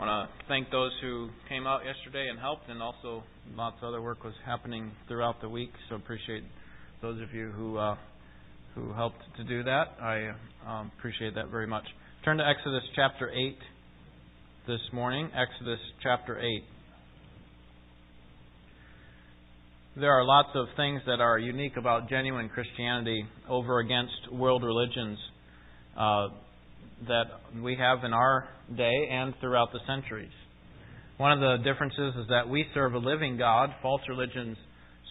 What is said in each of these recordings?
I want to thank those who came out yesterday and helped, and also lots of other work was happening throughout the week. So appreciate those of you who uh, who helped to do that. I um, appreciate that very much. Turn to Exodus chapter eight this morning. Exodus chapter eight. There are lots of things that are unique about genuine Christianity over against world religions uh, that we have in our day and throughout the centuries. One of the differences is that we serve a living God. False religions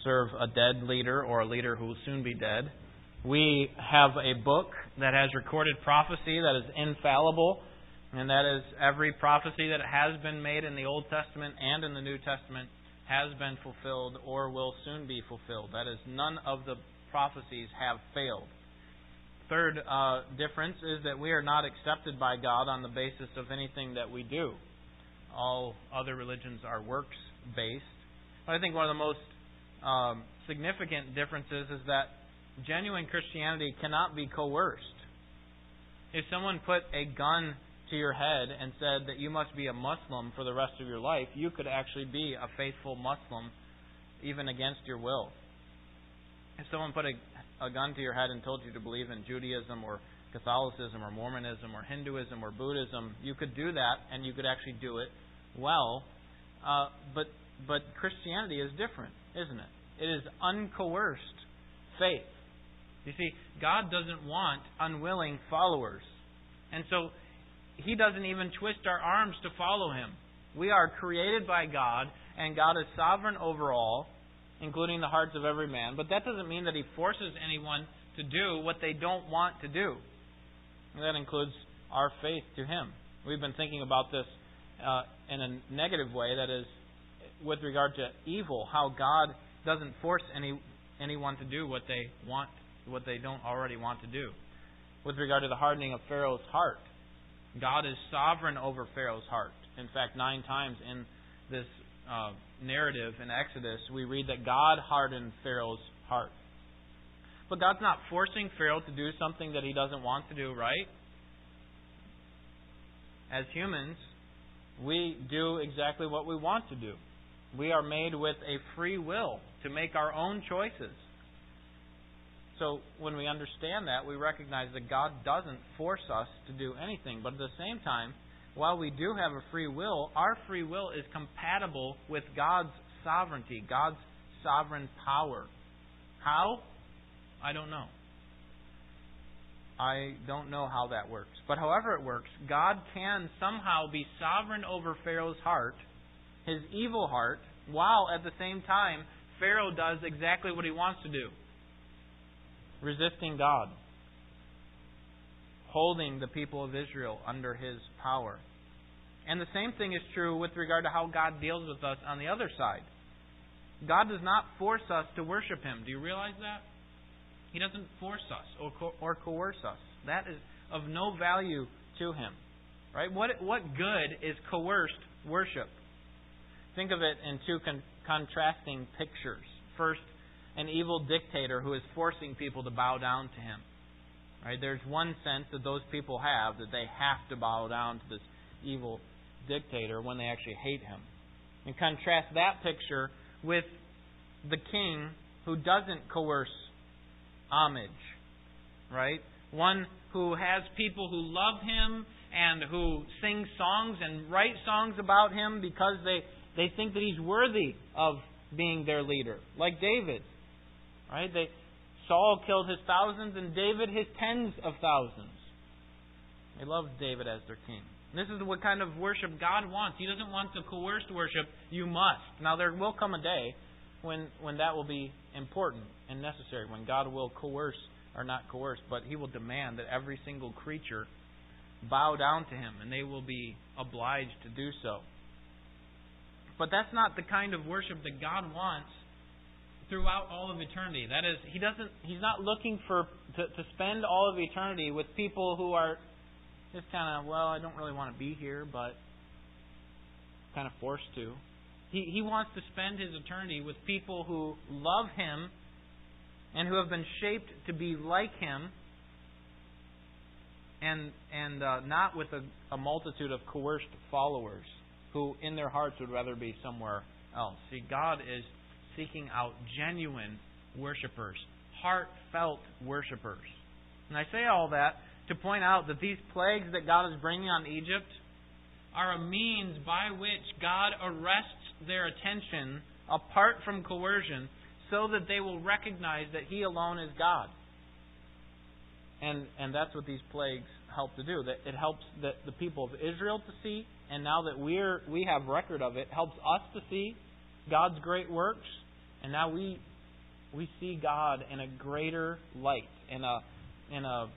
serve a dead leader or a leader who will soon be dead. We have a book that has recorded prophecy that is infallible, and that is every prophecy that has been made in the Old Testament and in the New Testament has been fulfilled or will soon be fulfilled. That is, none of the prophecies have failed. Third uh, difference is that we are not accepted by God on the basis of anything that we do. All other religions are works based. But I think one of the most um, significant differences is that genuine Christianity cannot be coerced. If someone put a gun to your head and said that you must be a Muslim for the rest of your life, you could actually be a faithful Muslim even against your will. Someone put a, a gun to your head and told you to believe in Judaism or Catholicism or Mormonism or Hinduism or Buddhism, you could do that and you could actually do it well. Uh, but but Christianity is different, isn't it? It is uncoerced faith. You see, God doesn't want unwilling followers. And so he doesn't even twist our arms to follow Him. We are created by God, and God is sovereign over all, including the hearts of every man. But that doesn't mean that He forces anyone to do what they don't want to do. And that includes our faith to Him. We've been thinking about this uh, in a negative way, that is, with regard to evil, how God doesn't force any anyone to do what they want, what they don't already want to do. With regard to the hardening of Pharaoh's heart, God is sovereign over Pharaoh's heart. In fact, nine times in this uh, narrative in Exodus, we read that God hardened Pharaoh's heart. But God's not forcing Pharaoh to do something that he doesn't want to do, right? As humans, we do exactly what we want to do. We are made with a free will to make our own choices. So when we understand that, we recognize that God doesn't force us to do anything. But at the same time, while we do have a free will, our free will is compatible with God's sovereignty, God's sovereign power. How? I don't know. I don't know how that works. But however it works, God can somehow be sovereign over Pharaoh's heart, his evil heart, while at the same time Pharaoh does exactly what he wants to do resisting God, holding the people of Israel under his power. And the same thing is true with regard to how God deals with us on the other side. God does not force us to worship him. Do you realize that? He doesn't force us or, co- or coerce us. That is of no value to him. Right? What, what good is coerced worship? Think of it in two con- contrasting pictures. First, an evil dictator who is forcing people to bow down to him. Right? There's one sense that those people have that they have to bow down to this evil dictator when they actually hate him. And contrast that picture with the king who doesn't coerce homage. Right? One who has people who love him and who sing songs and write songs about him because they, they think that he's worthy of being their leader. Like David. Right? They, Saul killed his thousands and David his tens of thousands. They loved David as their king. This is what kind of worship God wants. He doesn't want the coerced worship. You must. Now there will come a day when when that will be important and necessary. When God will coerce or not coerce, but He will demand that every single creature bow down to Him, and they will be obliged to do so. But that's not the kind of worship that God wants throughout all of eternity. That is, he doesn't. He's not looking for to, to spend all of eternity with people who are just kind of well, I don't really want to be here, but kind of forced to. He he wants to spend his eternity with people who love him and who have been shaped to be like him, and and uh, not with a, a multitude of coerced followers. who in their hearts would rather be somewhere else. See, God is seeking out genuine worshipers, heartfelt worshipers. And I say all that to point out that these plagues that God is bringing on Egypt are a means by which God arrests their attention apart from coercion so that they will recognize that He alone is God. And, and that's what these plagues help to do. That it helps the, the people of Israel to see, and now that we're we have record of it, helps us to see God's great works, and now we we see God in a greater light, in a in a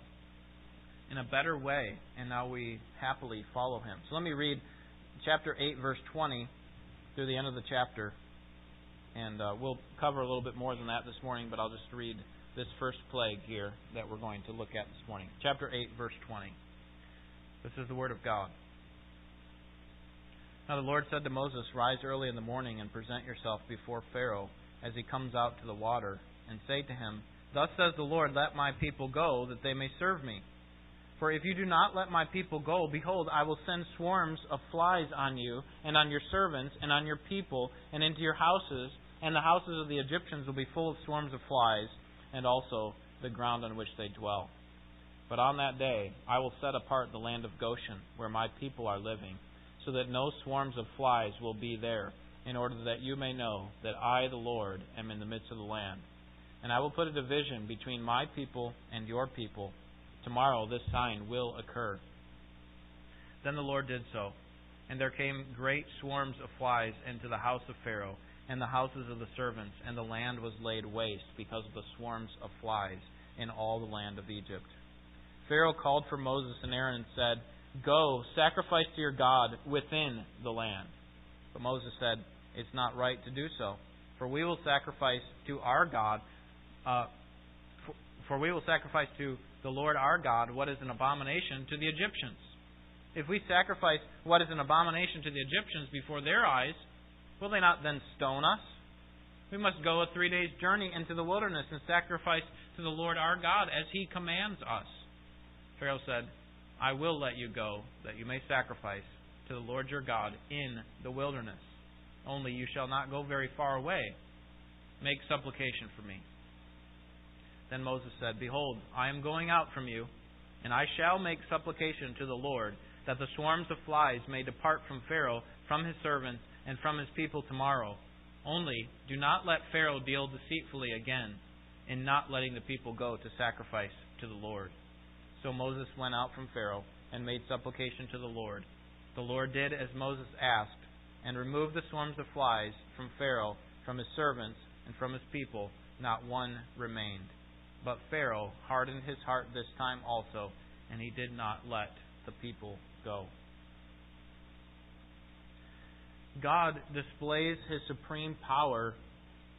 in a better way, and now we happily follow Him. So let me read chapter eight, verse twenty, through the end of the chapter, and uh, we'll cover a little bit more than that this morning. But I'll just read this first plague here that we're going to look at this morning. Chapter 8, verse 20. This is the Word of God. Now the Lord said to Moses, Rise early in the morning and present yourself before Pharaoh as he comes out to the water, and say to him, Thus says the Lord, Let my people go, that they may serve me. For if you do not let my people go, behold, I will send swarms of flies on you, and on your servants, and on your people, and into your houses, and the houses of the Egyptians will be full of swarms of flies and also the ground on which they dwell. But on that day I will set apart the land of Goshen, where my people are living, so that no swarms of flies will be there, in order that you may know that I, the Lord, am in the midst of the land. And I will put a division between my people and your people. Tomorrow this sign will occur. Then the Lord did so, and there came great swarms of flies into the house of Pharaoh and the houses of the servants, and the land was laid waste because of the swarms of flies in all the land of Egypt. Pharaoh called for Moses and Aaron and said, Go, sacrifice to your God within the land. But Moses said, It's not right to do so, for we will sacrifice to our God, uh, for, for we will sacrifice to the Lord our God what is an abomination to the Egyptians. If we sacrifice what is an abomination to the Egyptians before their eyes, Will they not then stone us? We must go a three days' journey into the wilderness and sacrifice to the Lord our God as he commands us. Pharaoh said, I will let you go, that you may sacrifice to the Lord your God in the wilderness. Only you shall not go very far away. Make supplication for me. Then Moses said, Behold, I am going out from you, and I shall make supplication to the Lord, that the swarms of flies may depart from Pharaoh, from his servants, and from his people tomorrow. Only do not let Pharaoh deal deceitfully again in not letting the people go to sacrifice to the Lord. So Moses went out from Pharaoh and made supplication to the Lord. The Lord did as Moses asked, and removed the swarms of flies from Pharaoh, from his servants, and from his people. Not one remained. But Pharaoh hardened his heart this time also, and he did not let the people go. God displays his supreme power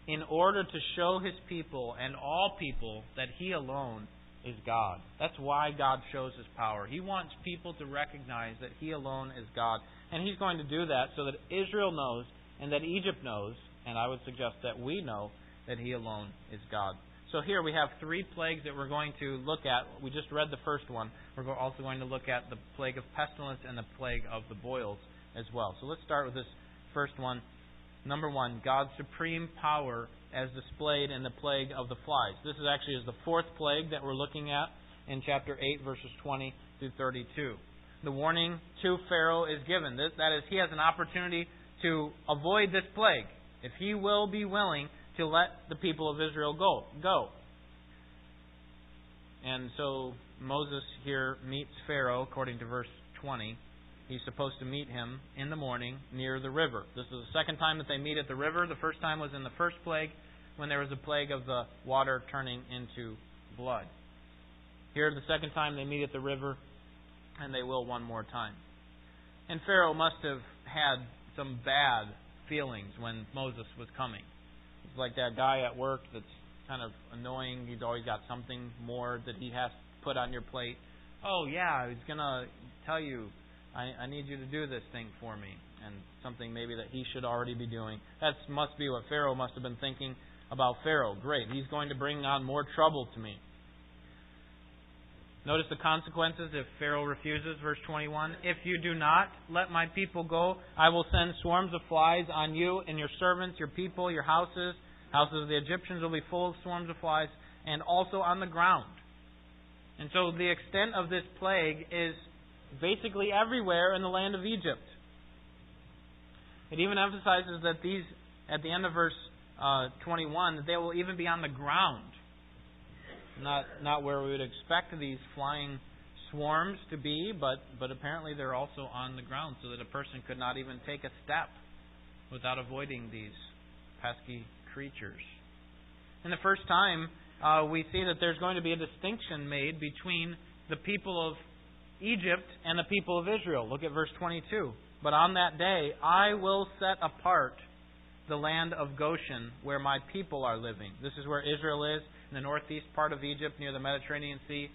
in order to show his people and all people that he alone is God. That's why God shows his power. He wants people to recognize that he alone is God. And he's going to do that so that Israel knows and that Egypt knows, and I would suggest that we know that he alone is God. So here we have three plagues that we're going to look at. We just read the first one. We're also going to look at the plague of pestilence and the plague of the boils as well. So let's start with this First one, number one, God's supreme power as displayed in the plague of the flies. This is actually is the fourth plague that we're looking at in chapter 8, verses 20 through 32. The warning to Pharaoh is given. That is, he has an opportunity to avoid this plague if he will be willing to let the people of Israel go. Go. And so Moses here meets Pharaoh, according to verse 20, He's supposed to meet him in the morning near the river. This is the second time that they meet at the river. The first time was in the first plague when there was a plague of the water turning into blood. Here, the second time they meet at the river, and they will one more time. And Pharaoh must have had some bad feelings when Moses was coming. It's like that guy at work that's kind of annoying. He's always got something more that he has to put on your plate. Oh, yeah, he's going to tell you I, I need you to do this thing for me, and something maybe that he should already be doing. That must be what Pharaoh must have been thinking about Pharaoh. Great, he's going to bring on more trouble to me. Notice the consequences if Pharaoh refuses, verse 21. If you do not let my people go, I will send swarms of flies on you and your servants, your people, your houses. Houses of the Egyptians will be full of swarms of flies, and also on the ground. And so the extent of this plague is basically everywhere in the land of Egypt. It even emphasizes that these, at the end of verse uh, 21, that they will even be on the ground not not where we would expect these flying swarms to be, but but apparently they're also on the ground, so that a person could not even take a step without avoiding these pesky creatures. And the first time uh, we see that there's going to be a distinction made between the people of Egypt and the people of Israel. Look at verse 22. But on that day I will set apart the land of Goshen where my people are living. This is where Israel is in the northeast part of Egypt near the Mediterranean Sea.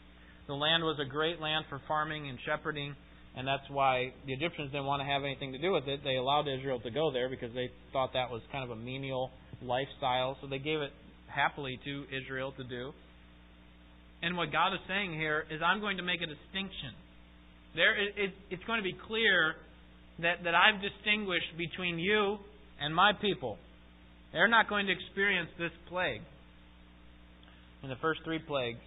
The land was a great land for farming and shepherding, and that's why the Egyptians didn't want to have anything to do with it. They allowed Israel to go there because they thought that was kind of a menial lifestyle, so they gave it happily to Israel to do. And what God is saying here is, I'm going to make a distinction. There, it, it's going to be clear that, that I've distinguished between you and my people. They're not going to experience this plague in the first three plagues,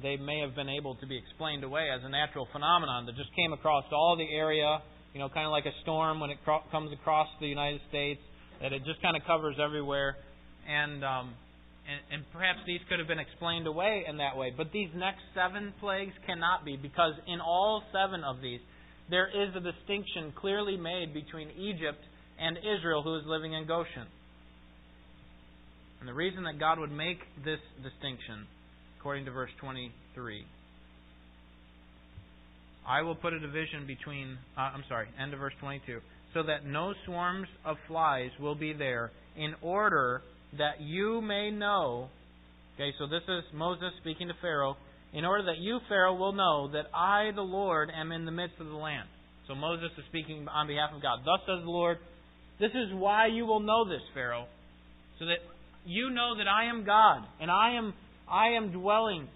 they may have been able to be explained away as a natural phenomenon that just came across all the area, you know, kind of like a storm when it cro- comes across the United States, that it just kind of covers everywhere. And, um, and, and perhaps these could have been explained away in that way. But these next seven plagues cannot be, because in all seven of these, there is a distinction clearly made between Egypt and Israel, who is living in Goshen. And the reason that God would make this distinction, according to verse 23, I will put a division between, uh, I'm sorry, end of verse 22, so that no swarms of flies will be there, in order that you may know. Okay, so this is Moses speaking to Pharaoh, in order that you, Pharaoh, will know that I, the Lord, am in the midst of the land. So Moses is speaking on behalf of God. Thus says the Lord, This is why you will know this, Pharaoh, so that you know that I am God, and I am I am dwelling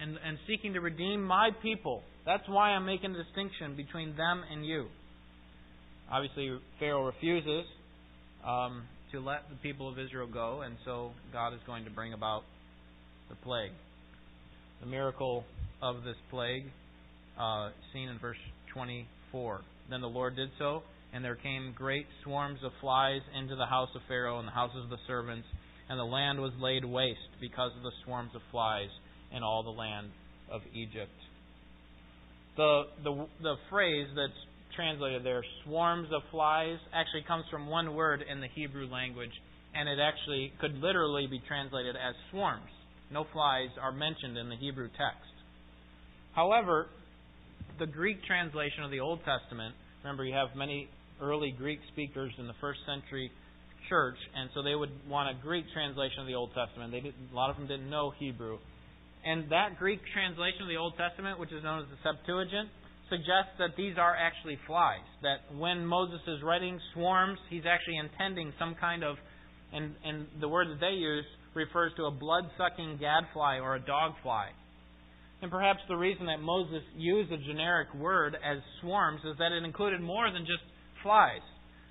and, and seeking to redeem my people. That's why I'm making a distinction between them and you. Obviously, Pharaoh refuses um, to let the people of Israel go, and so God is going to bring about the plague. The miracle of this plague, uh, seen in verse 24. Then the Lord did so and there came great swarms of flies into the house of Pharaoh and the houses of the servants, and the land was laid waste because of the swarms of flies in all the land of Egypt. The, the, the phrase that's translated there, swarms of flies, actually comes from one word in the Hebrew language, and it actually could literally be translated as swarms. No flies are mentioned in the Hebrew text. However, the Greek translation of the Old Testament, remember you have many early Greek speakers in the first century church, and so they would want a Greek translation of the Old Testament. They didn't, a lot of them didn't know Hebrew. And that Greek translation of the Old Testament, which is known as the Septuagint, suggests that these are actually flies. That when Moses is writing swarms, he's actually intending some kind of, and, and the word that they use refers to a blood sucking gadfly or a dog fly. And perhaps the reason that Moses used a generic word as swarms is that it included more than just flies,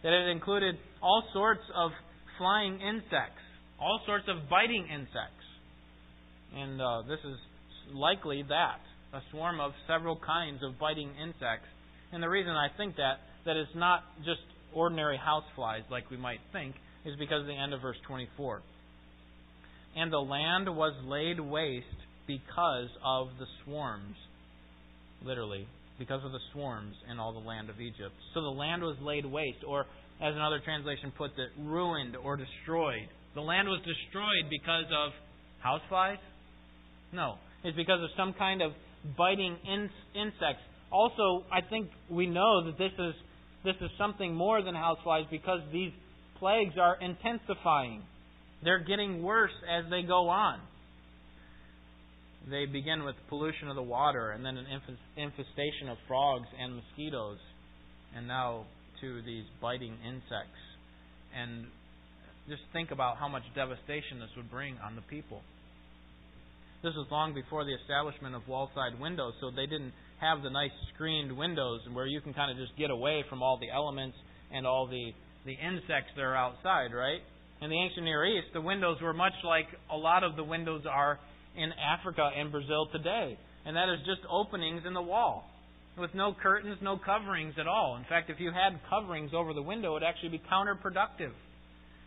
that it included all sorts of flying insects, all sorts of biting insects. And uh, this is likely that a swarm of several kinds of biting insects. And the reason I think that, that it's not just ordinary house flies like we might think, is because of the end of verse 24. And the land was laid waste because of the swarms. Literally, because of the swarms in all the land of Egypt. So the land was laid waste, or as another translation puts it, ruined or destroyed. The land was destroyed because of houseflies? No. It's because of some kind of biting in- insects. Also, I think we know that this is this is something more than houseflies because these plagues are intensifying. They're getting worse as they go on they begin with pollution of the water and then an infestation of frogs and mosquitoes, and now to these biting insects. And just think about how much devastation this would bring on the people. This was long before the establishment of wall side windows, so they didn't have the nice screened windows where you can kind of just get away from all the elements and all the, the insects that are outside, right? In the ancient Near East, the windows were much like a lot of the windows are in Africa and Brazil today. And that is just openings in the wall with no curtains, no coverings at all. In fact, if you had coverings over the window, it would actually be counterproductive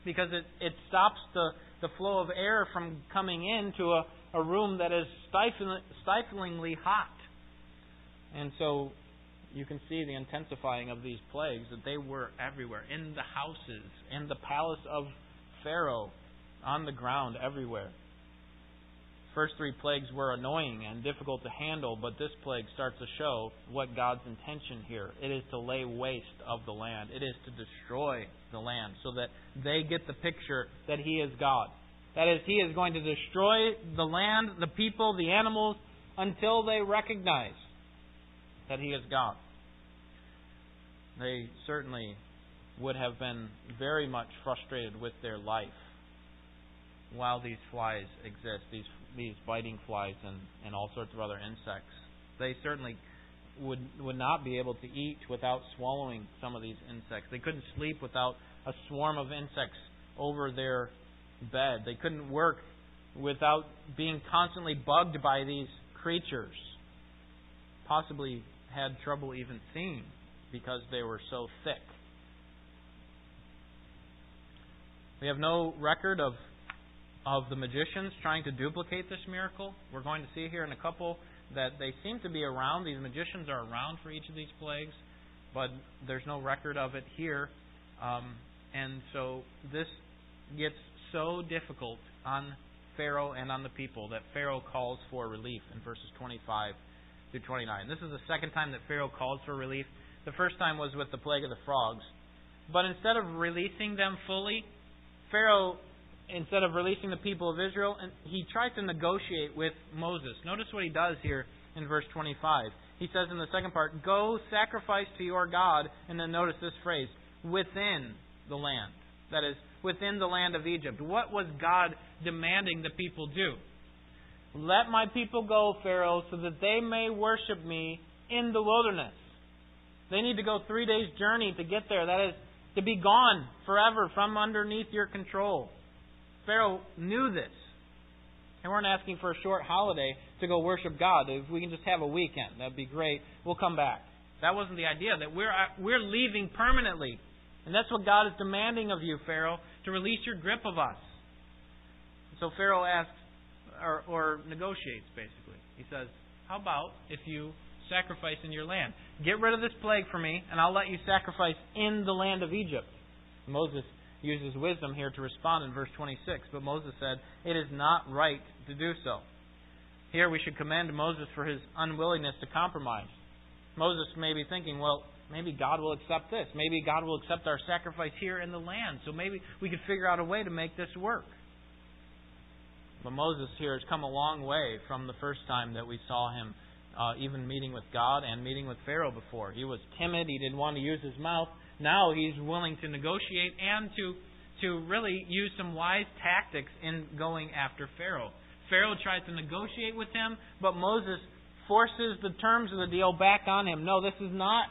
because it, it stops the, the flow of air from coming into a, a room that is stiflingly hot. And so you can see the intensifying of these plagues that they were everywhere in the houses, in the palace of Pharaoh, on the ground, everywhere. First three plagues were annoying and difficult to handle, but this plague starts to show what God's intention here. It is to lay waste of the land. It is to destroy the land so that they get the picture that He is God. That is, He is going to destroy the land, the people, the animals, until they recognize that He is God. They certainly would have been very much frustrated with their life while these flies exist, these these biting flies and, and all sorts of other insects. They certainly would would not be able to eat without swallowing some of these insects. They couldn't sleep without a swarm of insects over their bed. They couldn't work without being constantly bugged by these creatures. Possibly had trouble even seeing because they were so thick. We have no record of of the magicians trying to duplicate this miracle. We're going to see here in a couple that they seem to be around. These magicians are around for each of these plagues, but there's no record of it here. Um, and so this gets so difficult on Pharaoh and on the people that Pharaoh calls for relief in verses 25 through 29. This is the second time that Pharaoh calls for relief. The first time was with the plague of the frogs. But instead of releasing them fully, Pharaoh instead of releasing the people of Israel, he tries to negotiate with Moses. Notice what he does here in verse 25. He says in the second part, Go sacrifice to your God, and then notice this phrase, within the land. That is, within the land of Egypt. What was God demanding the people do? Let my people go, Pharaoh, so that they may worship me in the wilderness. They need to go three days' journey to get there. That is, to be gone forever from underneath your control. Pharaoh knew this. They weren't asking for a short holiday to go worship God. If we can just have a weekend, that'd be great. We'll come back. That wasn't the idea. That we're uh, we're leaving permanently, and that's what God is demanding of you, Pharaoh, to release your grip of us. So Pharaoh asks, or, or negotiates, basically. He says, "How about if you sacrifice in your land? Get rid of this plague for me, and I'll let you sacrifice in the land of Egypt." Moses uses wisdom here to respond in verse 26. But Moses said, It is not right to do so. Here we should commend Moses for his unwillingness to compromise. Moses may be thinking, well, maybe God will accept this. Maybe God will accept our sacrifice here in the land. So maybe we could figure out a way to make this work. But Moses here has come a long way from the first time that we saw him uh, even meeting with God and meeting with Pharaoh before. He was timid. He didn't want to use his mouth. Now he's willing to negotiate and to to really use some wise tactics in going after Pharaoh. Pharaoh tries to negotiate with him, but Moses forces the terms of the deal back on him. No, this is not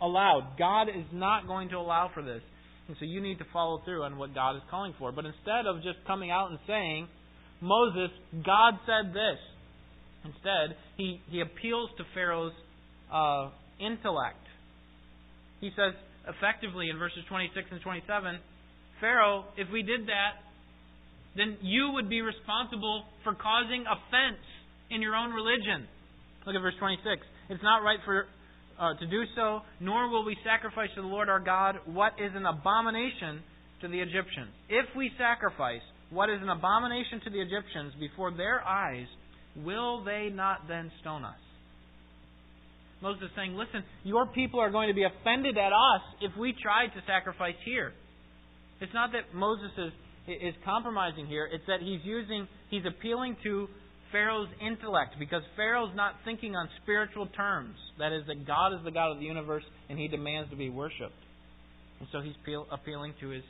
allowed. God is not going to allow for this. And so you need to follow through on what God is calling for. But instead of just coming out and saying, Moses, God said this, instead, he, he appeals to Pharaoh's uh, intellect. He says, effectively in verses 26 and 27, Pharaoh, if we did that, then you would be responsible for causing offense in your own religion. Look at verse 26. It's not right for uh, to do so, nor will we sacrifice to the Lord our God what is an abomination to the Egyptians. If we sacrifice what is an abomination to the Egyptians before their eyes, will they not then stone us? Moses is saying, listen, your people are going to be offended at us if we try to sacrifice here. It's not that Moses is, is compromising here, it's that he's using, he's appealing to Pharaoh's intellect because Pharaoh's not thinking on spiritual terms. That is, that God is the God of the universe and he demands to be worshipped. And so he's appealing to his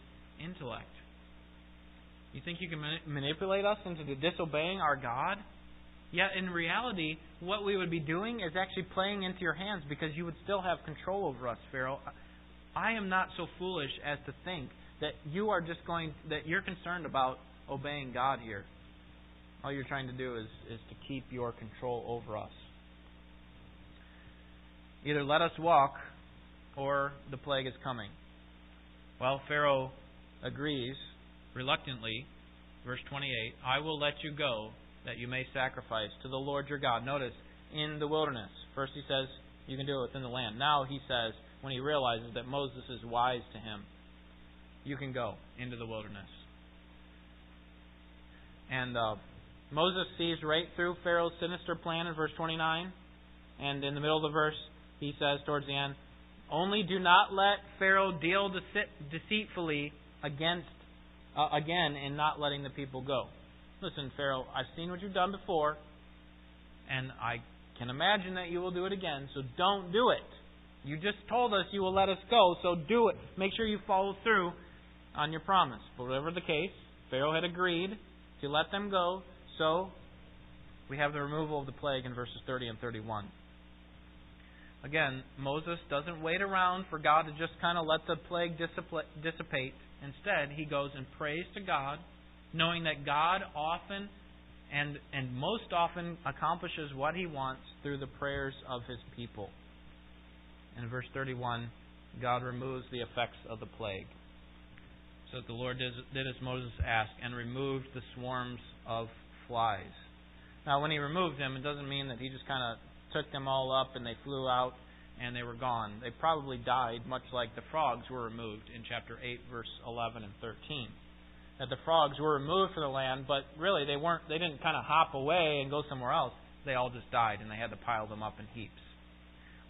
intellect. You think you can manipulate us into disobeying our God? Yet in reality, what we would be doing is actually playing into your hands because you would still have control over us, Pharaoh. I am not so foolish as to think that you are just going that you're concerned about obeying God here. All you're trying to do is, is to keep your control over us. Either let us walk or the plague is coming. Well, Pharaoh agrees reluctantly. Verse 28 I will let you go that you may sacrifice to the Lord your God. Notice, in the wilderness. First he says, You can do it within the land. Now he says, when he realizes that Moses is wise to him, You can go into the wilderness. And uh, Moses sees right through Pharaoh's sinister plan in verse 29. And in the middle of the verse, he says towards the end, Only do not let Pharaoh deal deceitfully against uh, again in not letting the people go. Listen, Pharaoh, I've seen what you've done before, and I can imagine that you will do it again, so don't do it. You just told us you will let us go, so do it. Make sure you follow through on your promise. But whatever the case, Pharaoh had agreed to let them go, so we have the removal of the plague in verses 30 and 31. Again, Moses doesn't wait around for God to just kind of let the plague dissipate. Instead, he goes and prays to God, knowing that God often and, and most often accomplishes what he wants through the prayers of his people. In verse 31, God removes the effects of the plague. So the Lord did, did as Moses asked and removed the swarms of flies. Now, when he removed them, it doesn't mean that he just kind of took them all up and they flew out and they were gone. They probably died, much like the frogs were removed in chapter 8, verse 11 and 13. That the frogs were removed from the land, but really they weren't. They didn't kind of hop away and go somewhere else. They all just died, and they had to pile them up in heaps.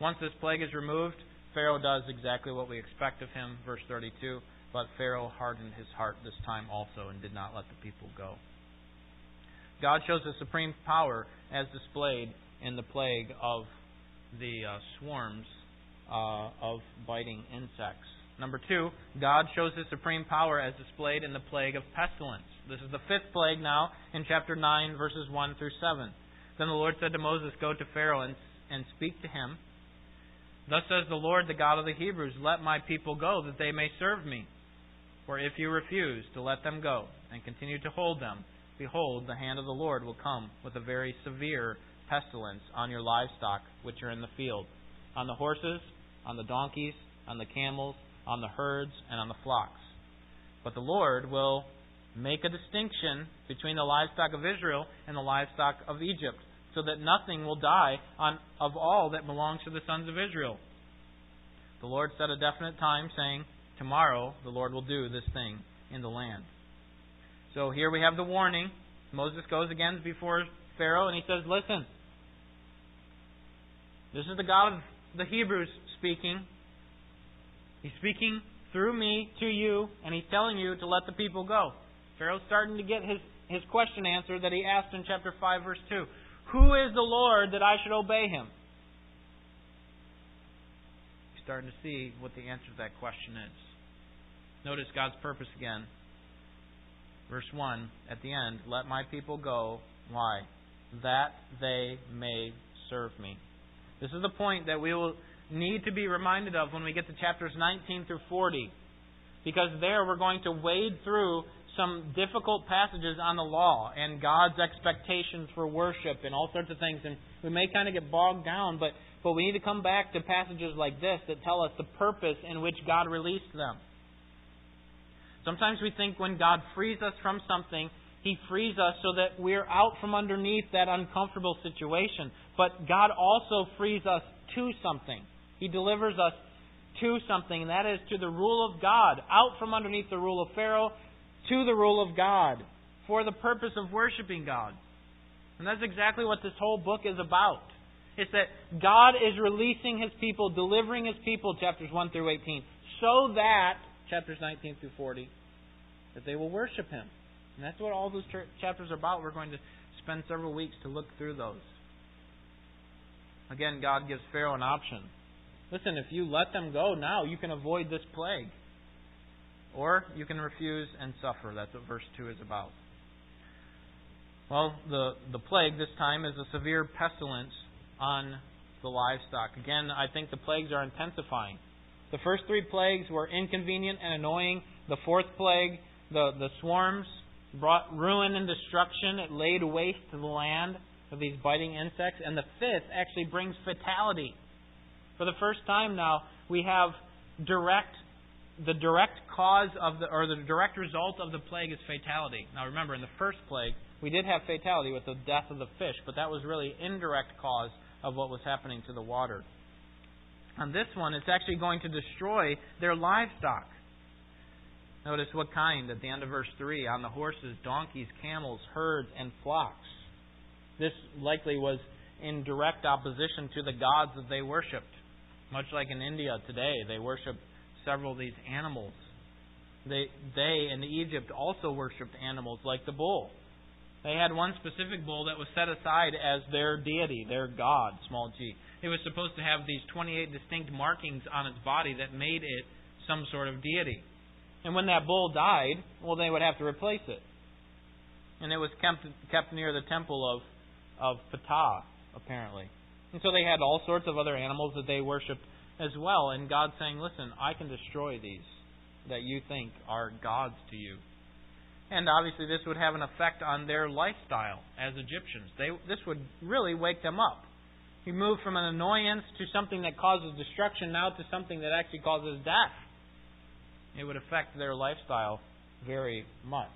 Once this plague is removed, Pharaoh does exactly what we expect of him, verse 32. But Pharaoh hardened his heart this time also and did not let the people go. God shows His supreme power as displayed in the plague of the uh, swarms uh, of biting insects. Number two, God shows His supreme power as displayed in the plague of pestilence. This is the fifth plague now in chapter 9, verses 1 through 7. Then the Lord said to Moses, Go to Pharaoh and, and speak to him. Thus says the Lord, the God of the Hebrews, Let my people go, that they may serve me. For if you refuse to let them go and continue to hold them, behold, the hand of the Lord will come with a very severe pestilence on your livestock which are in the field, on the horses, on the donkeys, on the camels, on the herds, and on the flocks. But the Lord will make a distinction between the livestock of Israel and the livestock of Egypt, so that nothing will die on, of all that belongs to the sons of Israel. The Lord set a definite time, saying, Tomorrow the Lord will do this thing in the land. So here we have the warning. Moses goes again before Pharaoh and he says, Listen, this is the God of the Hebrews speaking. He's speaking through me to you, and he's telling you to let the people go. Pharaoh's starting to get his, his question answered that he asked in chapter 5, verse 2. Who is the Lord that I should obey him? He's starting to see what the answer to that question is. Notice God's purpose again. Verse 1 at the end Let my people go. Why? That they may serve me. This is the point that we will need to be reminded of when we get to chapters 19 through 40. Because there we're going to wade through some difficult passages on the law and God's expectations for worship and all sorts of things. And we may kind of get bogged down, but, but we need to come back to passages like this that tell us the purpose in which God released them. Sometimes we think when God frees us from something, He frees us so that we're out from underneath that uncomfortable situation. But God also frees us to something. He delivers us to something, and that is to the rule of God, out from underneath the rule of Pharaoh to the rule of God, for the purpose of worshiping God. And that's exactly what this whole book is about. It's that God is releasing His people, delivering His people, chapters 1 through 18, so that, chapters 19 through 40, that they will worship Him. And that's what all those chapters are about. We're going to spend several weeks to look through those. Again, God gives Pharaoh an option. Listen, if you let them go now, you can avoid this plague. Or you can refuse and suffer. That's what verse 2 is about. Well, the, the plague this time is a severe pestilence on the livestock. Again, I think the plagues are intensifying. The first three plagues were inconvenient and annoying. The fourth plague, the, the swarms, brought ruin and destruction. It laid waste to the land of these biting insects. And the fifth actually brings fatality. For the first time now, we have direct the direct cause of the or the direct result of the plague is fatality. Now remember, in the first plague, we did have fatality with the death of the fish, but that was really indirect cause of what was happening to the water. On this one, it's actually going to destroy their livestock. Notice what kind at the end of verse 3 on the horses, donkeys, camels, herds, and flocks. This likely was in direct opposition to the gods that they worshipped. Much like in India today, they worship several of these animals. They, they in Egypt also worshipped animals like the bull. They had one specific bull that was set aside as their deity, their god, small g. It was supposed to have these 28 distinct markings on its body that made it some sort of deity. And when that bull died, well, they would have to replace it. And it was kept, kept near the temple of, of Ptah, apparently. And so they had all sorts of other animals that they worshipped as well. And God saying, listen, I can destroy these that you think are gods to you. And obviously, this would have an effect on their lifestyle as Egyptians. They, this would really wake them up. You move from an annoyance to something that causes destruction now to something that actually causes death. It would affect their lifestyle very much.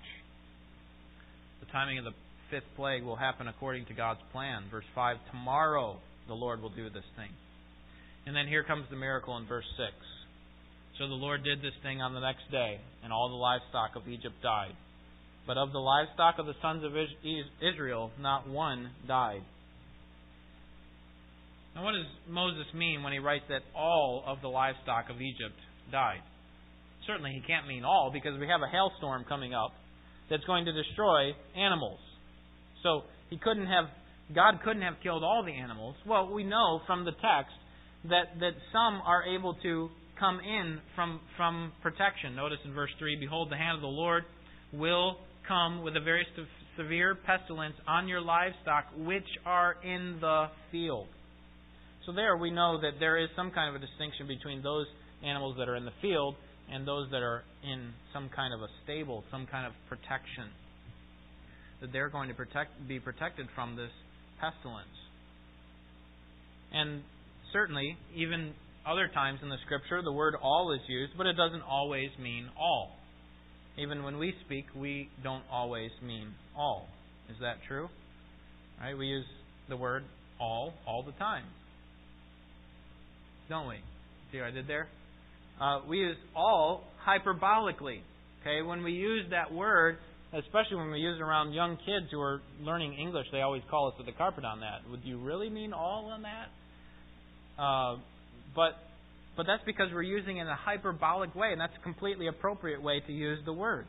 The timing of the fifth plague will happen according to God's plan. Verse 5 Tomorrow the Lord will do this thing. And then here comes the miracle in verse 6. So the Lord did this thing on the next day, and all the livestock of Egypt died. But of the livestock of the sons of Israel, not one died. Now, what does Moses mean when he writes that all of the livestock of Egypt died? Certainly, he can't mean all because we have a hailstorm coming up that's going to destroy animals. So, he couldn't have, God couldn't have killed all the animals. Well, we know from the text that, that some are able to come in from, from protection. Notice in verse 3 Behold, the hand of the Lord will come with a very severe pestilence on your livestock which are in the field. So, there we know that there is some kind of a distinction between those animals that are in the field and those that are in some kind of a stable, some kind of protection. That they're going to protect, be protected from this pestilence. And certainly, even other times in the Scripture, the word all is used, but it doesn't always mean all. Even when we speak, we don't always mean all. Is that true? Right? We use the word all all the time. Don't we? See what I did there? Uh, we use all hyperbolically. Okay, when we use that word, especially when we use it around young kids who are learning English, they always call us to the carpet on that. Would you really mean all on that? Uh, but but that's because we're using it in a hyperbolic way, and that's a completely appropriate way to use the word.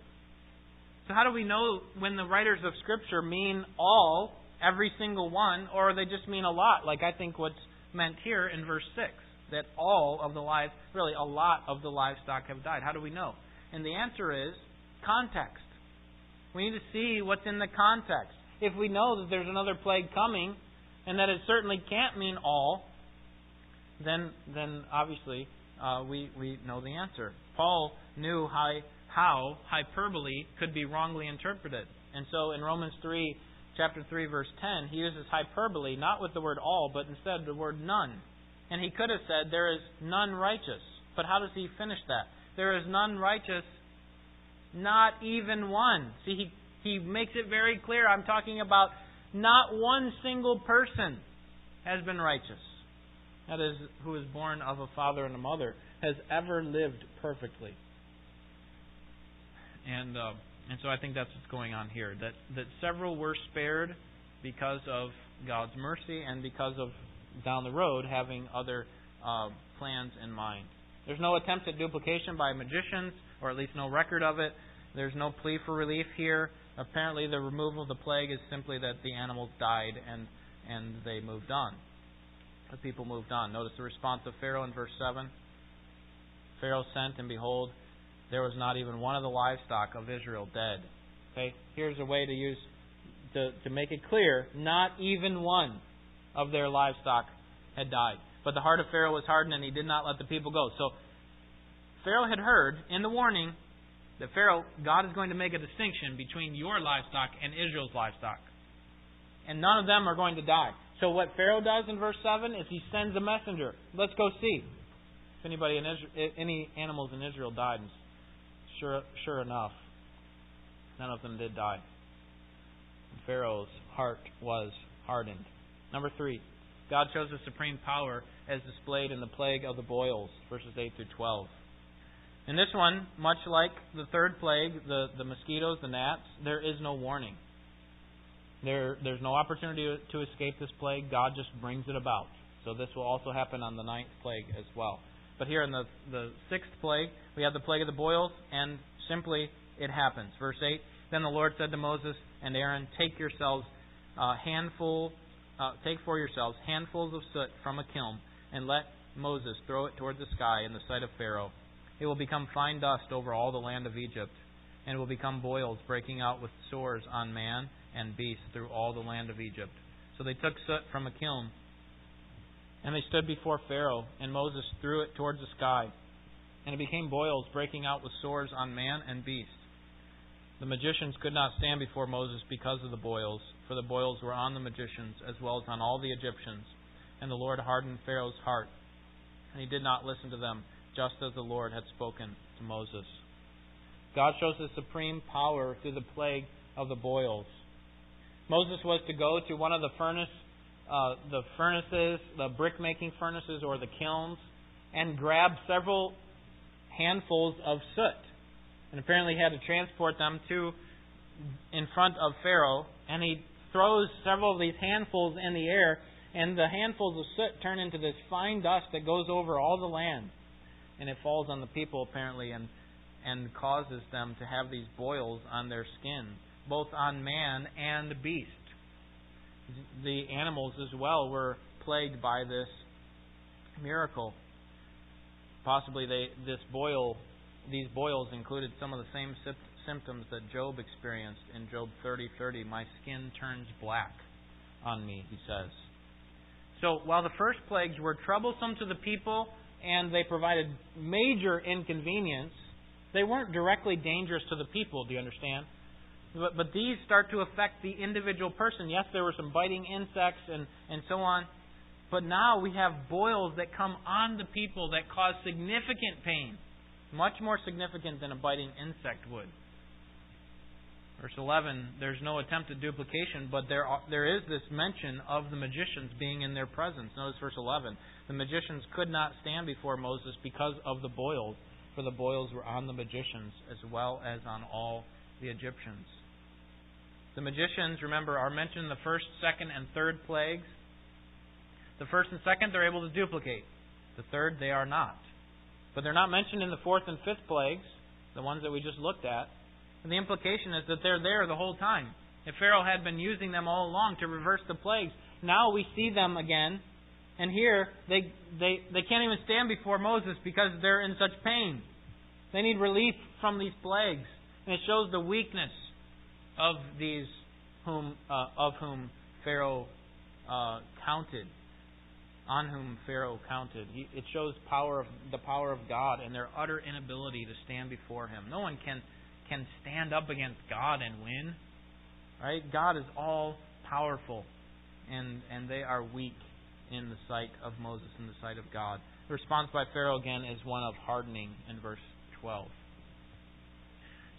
So how do we know when the writers of Scripture mean all, every single one, or they just mean a lot, like I think what's meant here in verse 6, that all of the lives, really a lot of the livestock have died? How do we know? And the answer is context. We need to see what's in the context. If we know that there's another plague coming, and that it certainly can't mean all, then then obviously uh, we we know the answer. Paul knew how how hyperbole could be wrongly interpreted, and so in Romans three, chapter three, verse ten, he uses hyperbole not with the word all, but instead the word none. And he could have said there is none righteous, but how does he finish that? There is none righteous, not even one. See, he he makes it very clear. I'm talking about not one single person has been righteous that is, who is born of a father and a mother, has ever lived perfectly. And uh, and so I think that's what's going on here. That that several were spared because of God's mercy and because of down the road having other uh, plans in mind. There's no attempt at duplication by magicians, or at least no record of it. There's no plea for relief here. Apparently, the removal of the plague is simply that the animals died and and they moved on the people moved on. Notice the response of Pharaoh in verse 7. Pharaoh sent, and behold, there was not even one of the livestock of Israel dead. Okay, here's a way to use to, to make it clear, not even one of their livestock had died. But the heart of Pharaoh was hardened, and he did not let the people go. So Pharaoh had heard in the warning that Pharaoh, God is going to make a distinction between your livestock and Israel's livestock. And none of them are going to die. So what Pharaoh does in verse 7 is he sends a messenger. Let's go see if anybody in Israel, any animals in Israel died. And sure, sure enough, none of them did die. Pharaoh's heart was hardened. Number three, God shows His supreme power as displayed in the plague of the boils, verses 8 through 12. In this one, much like the third plague, the, the mosquitoes, the gnats, there is no warning. There, there's no opportunity to escape this plague. God just brings it about. So this will also happen on the ninth plague as well. But here in the, the sixth plague, we have the plague of the boils, and simply it happens. Verse 8 Then the Lord said to Moses and Aaron, Take yourselves a handful, uh, take for yourselves handfuls of soot from a kiln, and let Moses throw it toward the sky in the sight of Pharaoh it will become fine dust over all the land of Egypt, and it will become boils breaking out with sores on man and beast through all the land of Egypt. So they took soot from a kiln, and they stood before Pharaoh, and Moses threw it towards the sky, and it became boils breaking out with sores on man and beast. The magicians could not stand before Moses because of the boils, for the boils were on the magicians as well as on all the Egyptians. And the Lord hardened Pharaoh's heart, and he did not listen to them just as the Lord had spoken to Moses. God shows his supreme power through the plague of the boils. Moses was to go to one of the furnace, uh, the furnaces, the brick making furnaces or the kilns, and grab several handfuls of soot. And apparently had to transport them to in front of Pharaoh, and he throws several of these handfuls in the air, and the handfuls of soot turn into this fine dust that goes over all the land and it falls on the people apparently and and causes them to have these boils on their skin, both on man and beast. The animals as well were plagued by this miracle. Possibly they this boil these boils included some of the same symptoms that Job experienced in Job 30:30. My skin turns black on me, he says. So while the first plagues were troublesome to the people, and they provided major inconvenience, they weren't directly dangerous to the people, do you understand? But, but these start to affect the individual person. Yes, there were some biting insects and, and so on, but now we have boils that come on the people that cause significant pain, much more significant than a biting insect would. Verse 11, there's no attempt at duplication, but there, are, there is this mention of the magicians being in their presence. Notice verse 11. The magicians could not stand before Moses because of the boils, for the boils were on the magicians as well as on all the Egyptians. The magicians, remember, are mentioned in the first, second, and third plagues. The first and second, they're able to duplicate. The third, they are not. But they're not mentioned in the fourth and fifth plagues, the ones that we just looked at. And the implication is that they're there the whole time. If Pharaoh had been using them all along to reverse the plagues, now we see them again and here, they, they, they can't even stand before Moses because they're in such pain. They need relief from these plagues. And it shows the weakness of these whom, uh, of whom Pharaoh uh, counted, on whom Pharaoh counted. He, it shows power of, the power of God and their utter inability to stand before Him. No one can, can stand up against God and win. Right? God is all powerful, and, and they are weak in the sight of Moses, in the sight of God. The response by Pharaoh again is one of hardening in verse 12.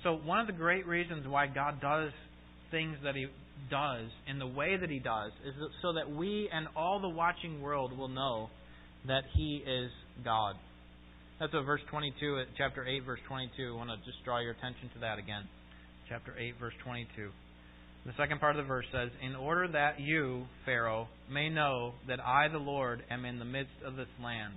So, one of the great reasons why God does things that He does in the way that He does is so that we and all the watching world will know that He is God. That's what verse 22, uh, chapter 8, verse 22. I want to just draw your attention to that again. Chapter 8, verse 22. The second part of the verse says, In order that you, Pharaoh, may know that I, the Lord, am in the midst of this land.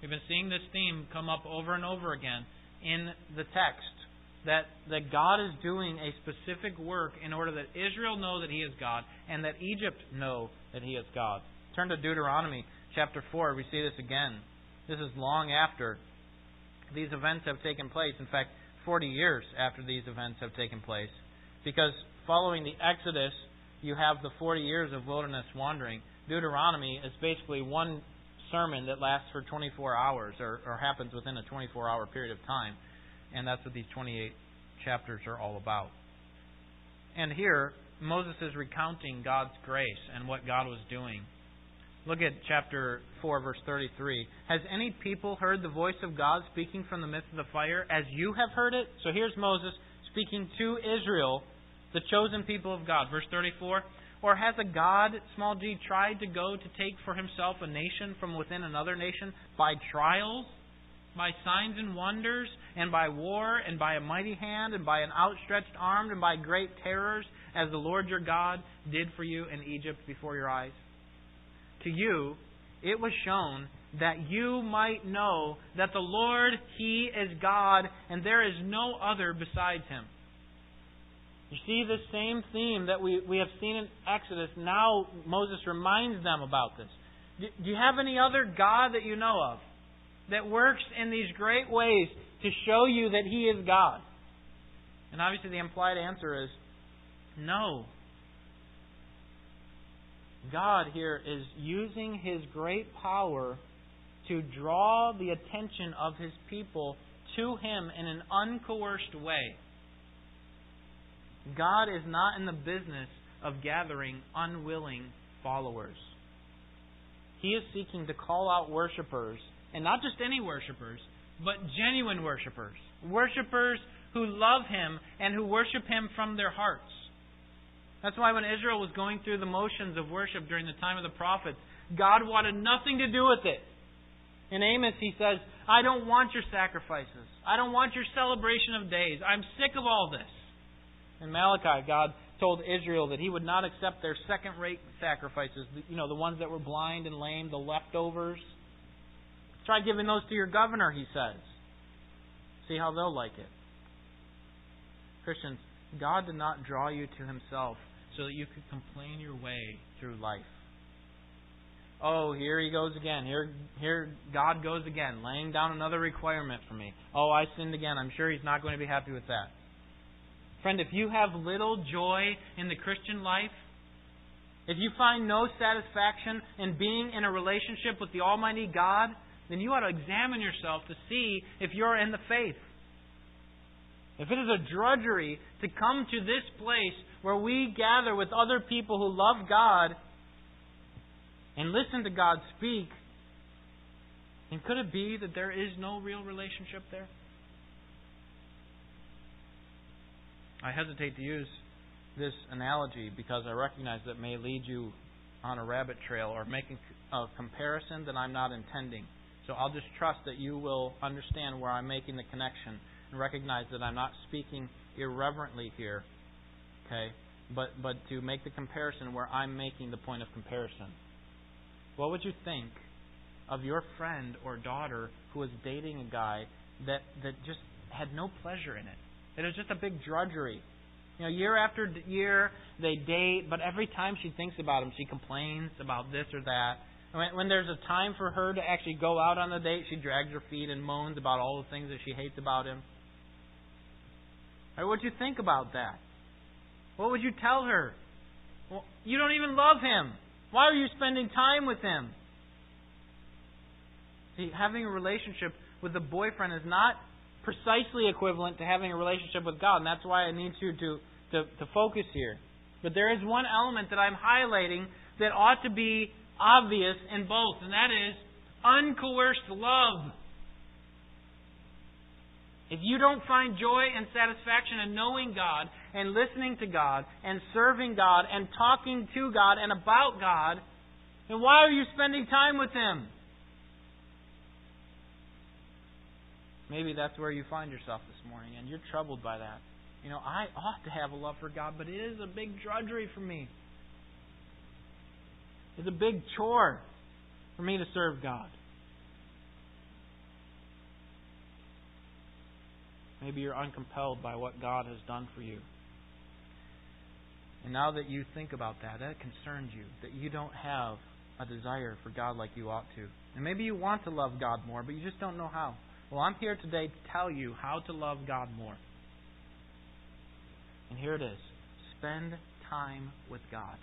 We've been seeing this theme come up over and over again in the text that, that God is doing a specific work in order that Israel know that He is God and that Egypt know that He is God. Turn to Deuteronomy chapter 4. We see this again. This is long after these events have taken place. In fact, 40 years after these events have taken place. Because following the Exodus you have the 40 years of wilderness wandering. Deuteronomy is basically one sermon that lasts for 24 hours or, or happens within a 24 hour period of time. And that's what these 28 chapters are all about. And here, Moses is recounting God's grace and what God was doing. Look at chapter 4, verse 33. Has any people heard the voice of God speaking from the midst of the fire as you have heard it? So here's Moses speaking to Israel, the chosen people of God. Verse 34. Or has a God, small g, tried to go to take for himself a nation from within another nation by trials, by signs and wonders, and by war, and by a mighty hand, and by an outstretched arm, and by great terrors, as the Lord your God did for you in Egypt before your eyes? To you, it was shown that you might know that the Lord, He is God, and there is no other besides Him. You see this same theme that we, we have seen in Exodus. Now Moses reminds them about this. Do, do you have any other God that you know of that works in these great ways to show you that He is God? And obviously the implied answer is no. God here is using His great power to draw the attention of His people to Him in an uncoerced way. God is not in the business of gathering unwilling followers. He is seeking to call out worshippers, and not just any worshippers, but genuine worshippers. Worshippers who love Him and who worship Him from their hearts. That's why when Israel was going through the motions of worship during the time of the prophets, God wanted nothing to do with it. In Amos, he says, I don't want your sacrifices. I don't want your celebration of days. I'm sick of all this. In Malachi, God told Israel that he would not accept their second rate sacrifices, you know, the ones that were blind and lame, the leftovers. Try giving those to your governor, he says. See how they'll like it. Christians, God did not draw you to himself so that you could complain your way through life. Oh, here he goes again. Here here God goes again, laying down another requirement for me. Oh, I sinned again. I'm sure he's not going to be happy with that. Friend, if you have little joy in the Christian life, if you find no satisfaction in being in a relationship with the Almighty God, then you ought to examine yourself to see if you're in the faith. If it is a drudgery to come to this place where we gather with other people who love God and listen to God speak, then could it be that there is no real relationship there? I hesitate to use this analogy because I recognize that may lead you on a rabbit trail or making a comparison that I'm not intending. So I'll just trust that you will understand where I'm making the connection and recognize that I'm not speaking irreverently here, okay? But but to make the comparison where I'm making the point of comparison. What would you think of your friend or daughter who was dating a guy that that just had no pleasure in it? It was just a big drudgery. You know, year after year they date, but every time she thinks about him, she complains about this or that. When, there's a time for her to actually go out on the date, she drags her feet and moans about all the things that she hates about him. Or what would you think about that? What would you tell her? Well, you don't even love him. Why are you spending time with him? See, having a relationship with a boyfriend is not precisely equivalent to having a relationship with God, and that's why I need you to, to, to focus here. But there is one element that I'm highlighting that ought to be obvious in both, and that is uncoerced love. If you don't find joy and satisfaction in knowing God and listening to God and serving God and talking to God and about God, then why are you spending time with Him? Maybe that's where you find yourself this morning and you're troubled by that. You know, I ought to have a love for God, but it is a big drudgery for me. It's a big chore for me to serve God. Maybe you're uncompelled by what God has done for you. And now that you think about that, that concerns you, that you don't have a desire for God like you ought to. And maybe you want to love God more, but you just don't know how. Well, I'm here today to tell you how to love God more. And here it is spend time with God.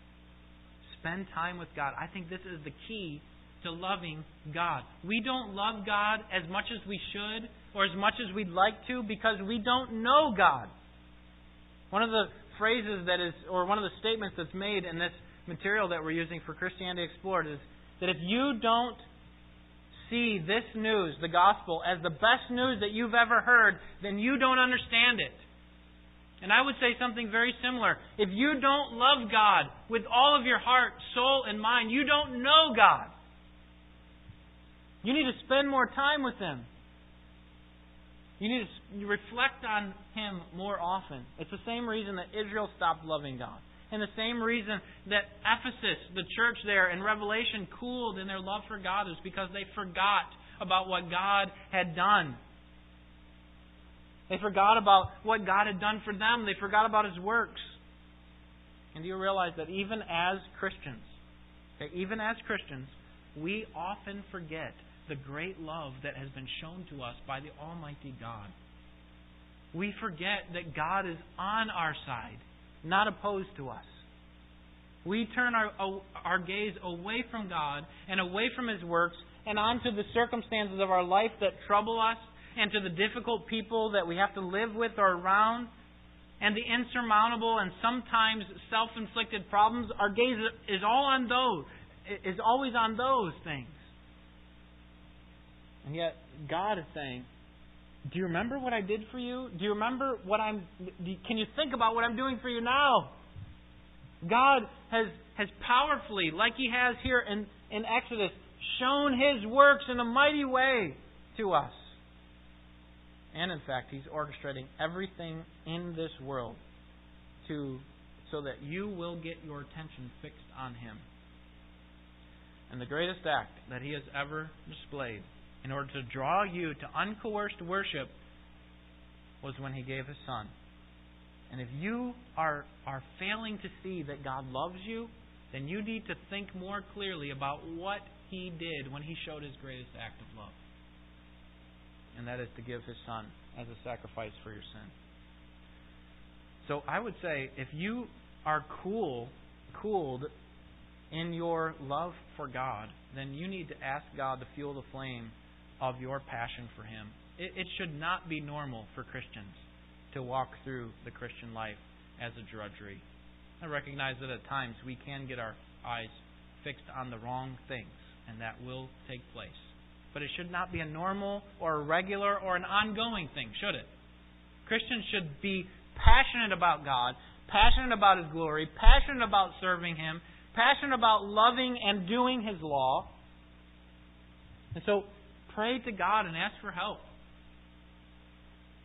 Spend time with God. I think this is the key to loving God. We don't love God as much as we should or as much as we'd like to because we don't know God. One of the phrases that is, or one of the statements that's made in this material that we're using for Christianity Explored is that if you don't see this news, the gospel, as the best news that you've ever heard, then you don't understand it. And I would say something very similar. If you don't love God with all of your heart, soul, and mind, you don't know God. You need to spend more time with Him. You need to reflect on Him more often. It's the same reason that Israel stopped loving God. And the same reason that Ephesus, the church there in Revelation, cooled in their love for God is because they forgot about what God had done. They forgot about what God had done for them. They forgot about His works. And do you realize that even as Christians, okay, even as Christians, we often forget the great love that has been shown to us by the Almighty God. We forget that God is on our side, not opposed to us. We turn our, our gaze away from God and away from His works and onto the circumstances of our life that trouble us and to the difficult people that we have to live with or around and the insurmountable and sometimes self inflicted problems. Our gaze is all on those, is always on those things. And yet, God is saying, Do you remember what I did for you? Do you remember what I'm. Can you think about what I'm doing for you now? God has, has powerfully, like He has here in, in Exodus, shown His works in a mighty way to us. And in fact, He's orchestrating everything in this world to so that you will get your attention fixed on Him. And the greatest act that He has ever displayed in order to draw you to uncoerced worship was when he gave his son. And if you are, are failing to see that God loves you, then you need to think more clearly about what he did when he showed his greatest act of love. And that is to give his son as a sacrifice for your sin. So I would say if you are cool, cooled in your love for God, then you need to ask God to fuel the flame of your passion for Him. It, it should not be normal for Christians to walk through the Christian life as a drudgery. I recognize that at times we can get our eyes fixed on the wrong things, and that will take place. But it should not be a normal or a regular or an ongoing thing, should it? Christians should be passionate about God, passionate about His glory, passionate about serving Him, passionate about loving and doing His law. And so pray to God and ask for help.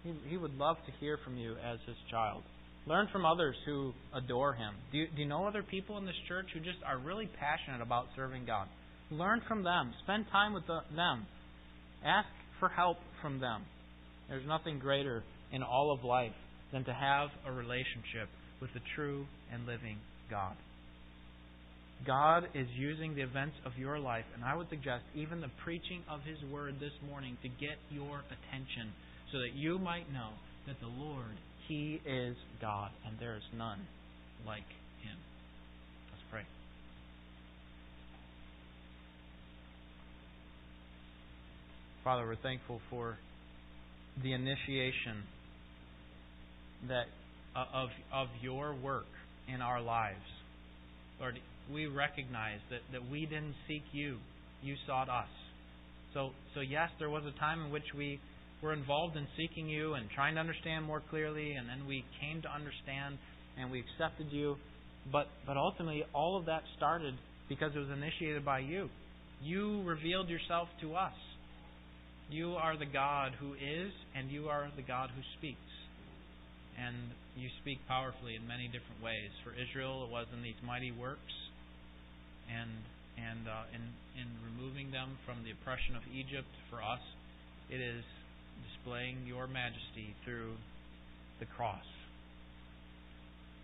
He, he would love to hear from you as His child. Learn from others who adore Him. Do you, do you know other people in this church who just are really passionate about serving God? Learn from them. Spend time with the, them. Ask for help from them. There's nothing greater in all of life than to have a relationship with the true and living God. God is using the events of your life, and I would suggest even the preaching of His Word this morning to get your attention so that you might know that the Lord, He is God, and there is none like Him. Let's pray. Father, we're thankful for the initiation that uh, of of your work in our lives. Lord, we recognize that, that we didn't seek you, you sought us. So, so yes, there was a time in which we were involved in seeking you and trying to understand more clearly, and then we came to understand and we accepted you. But, but ultimately, all of that started because it was initiated by you. You revealed yourself to us. You are the God who is, and you are the God who speaks. And you speak powerfully in many different ways. For Israel, it was in these mighty works and and uh, in in removing them from the oppression of Egypt for us, it is displaying your majesty through the cross.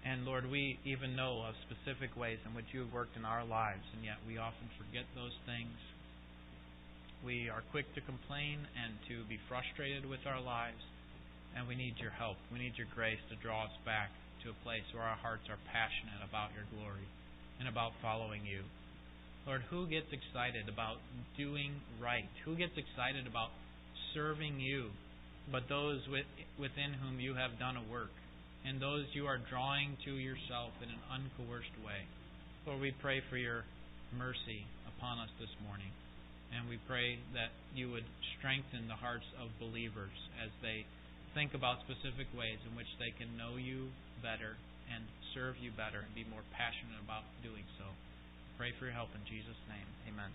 And Lord, we even know of specific ways in which you have worked in our lives, and yet we often forget those things. We are quick to complain and to be frustrated with our lives, and we need your help. We need your grace to draw us back to a place where our hearts are passionate about your glory and about following you. Lord, who gets excited about doing right? Who gets excited about serving you? But those within whom you have done a work, and those you are drawing to yourself in an uncoerced way. Lord, we pray for your mercy upon us this morning. And we pray that you would strengthen the hearts of believers as they think about specific ways in which they can know you better and serve you better and be more passionate about doing so. Pray for your help in Jesus' name. Amen.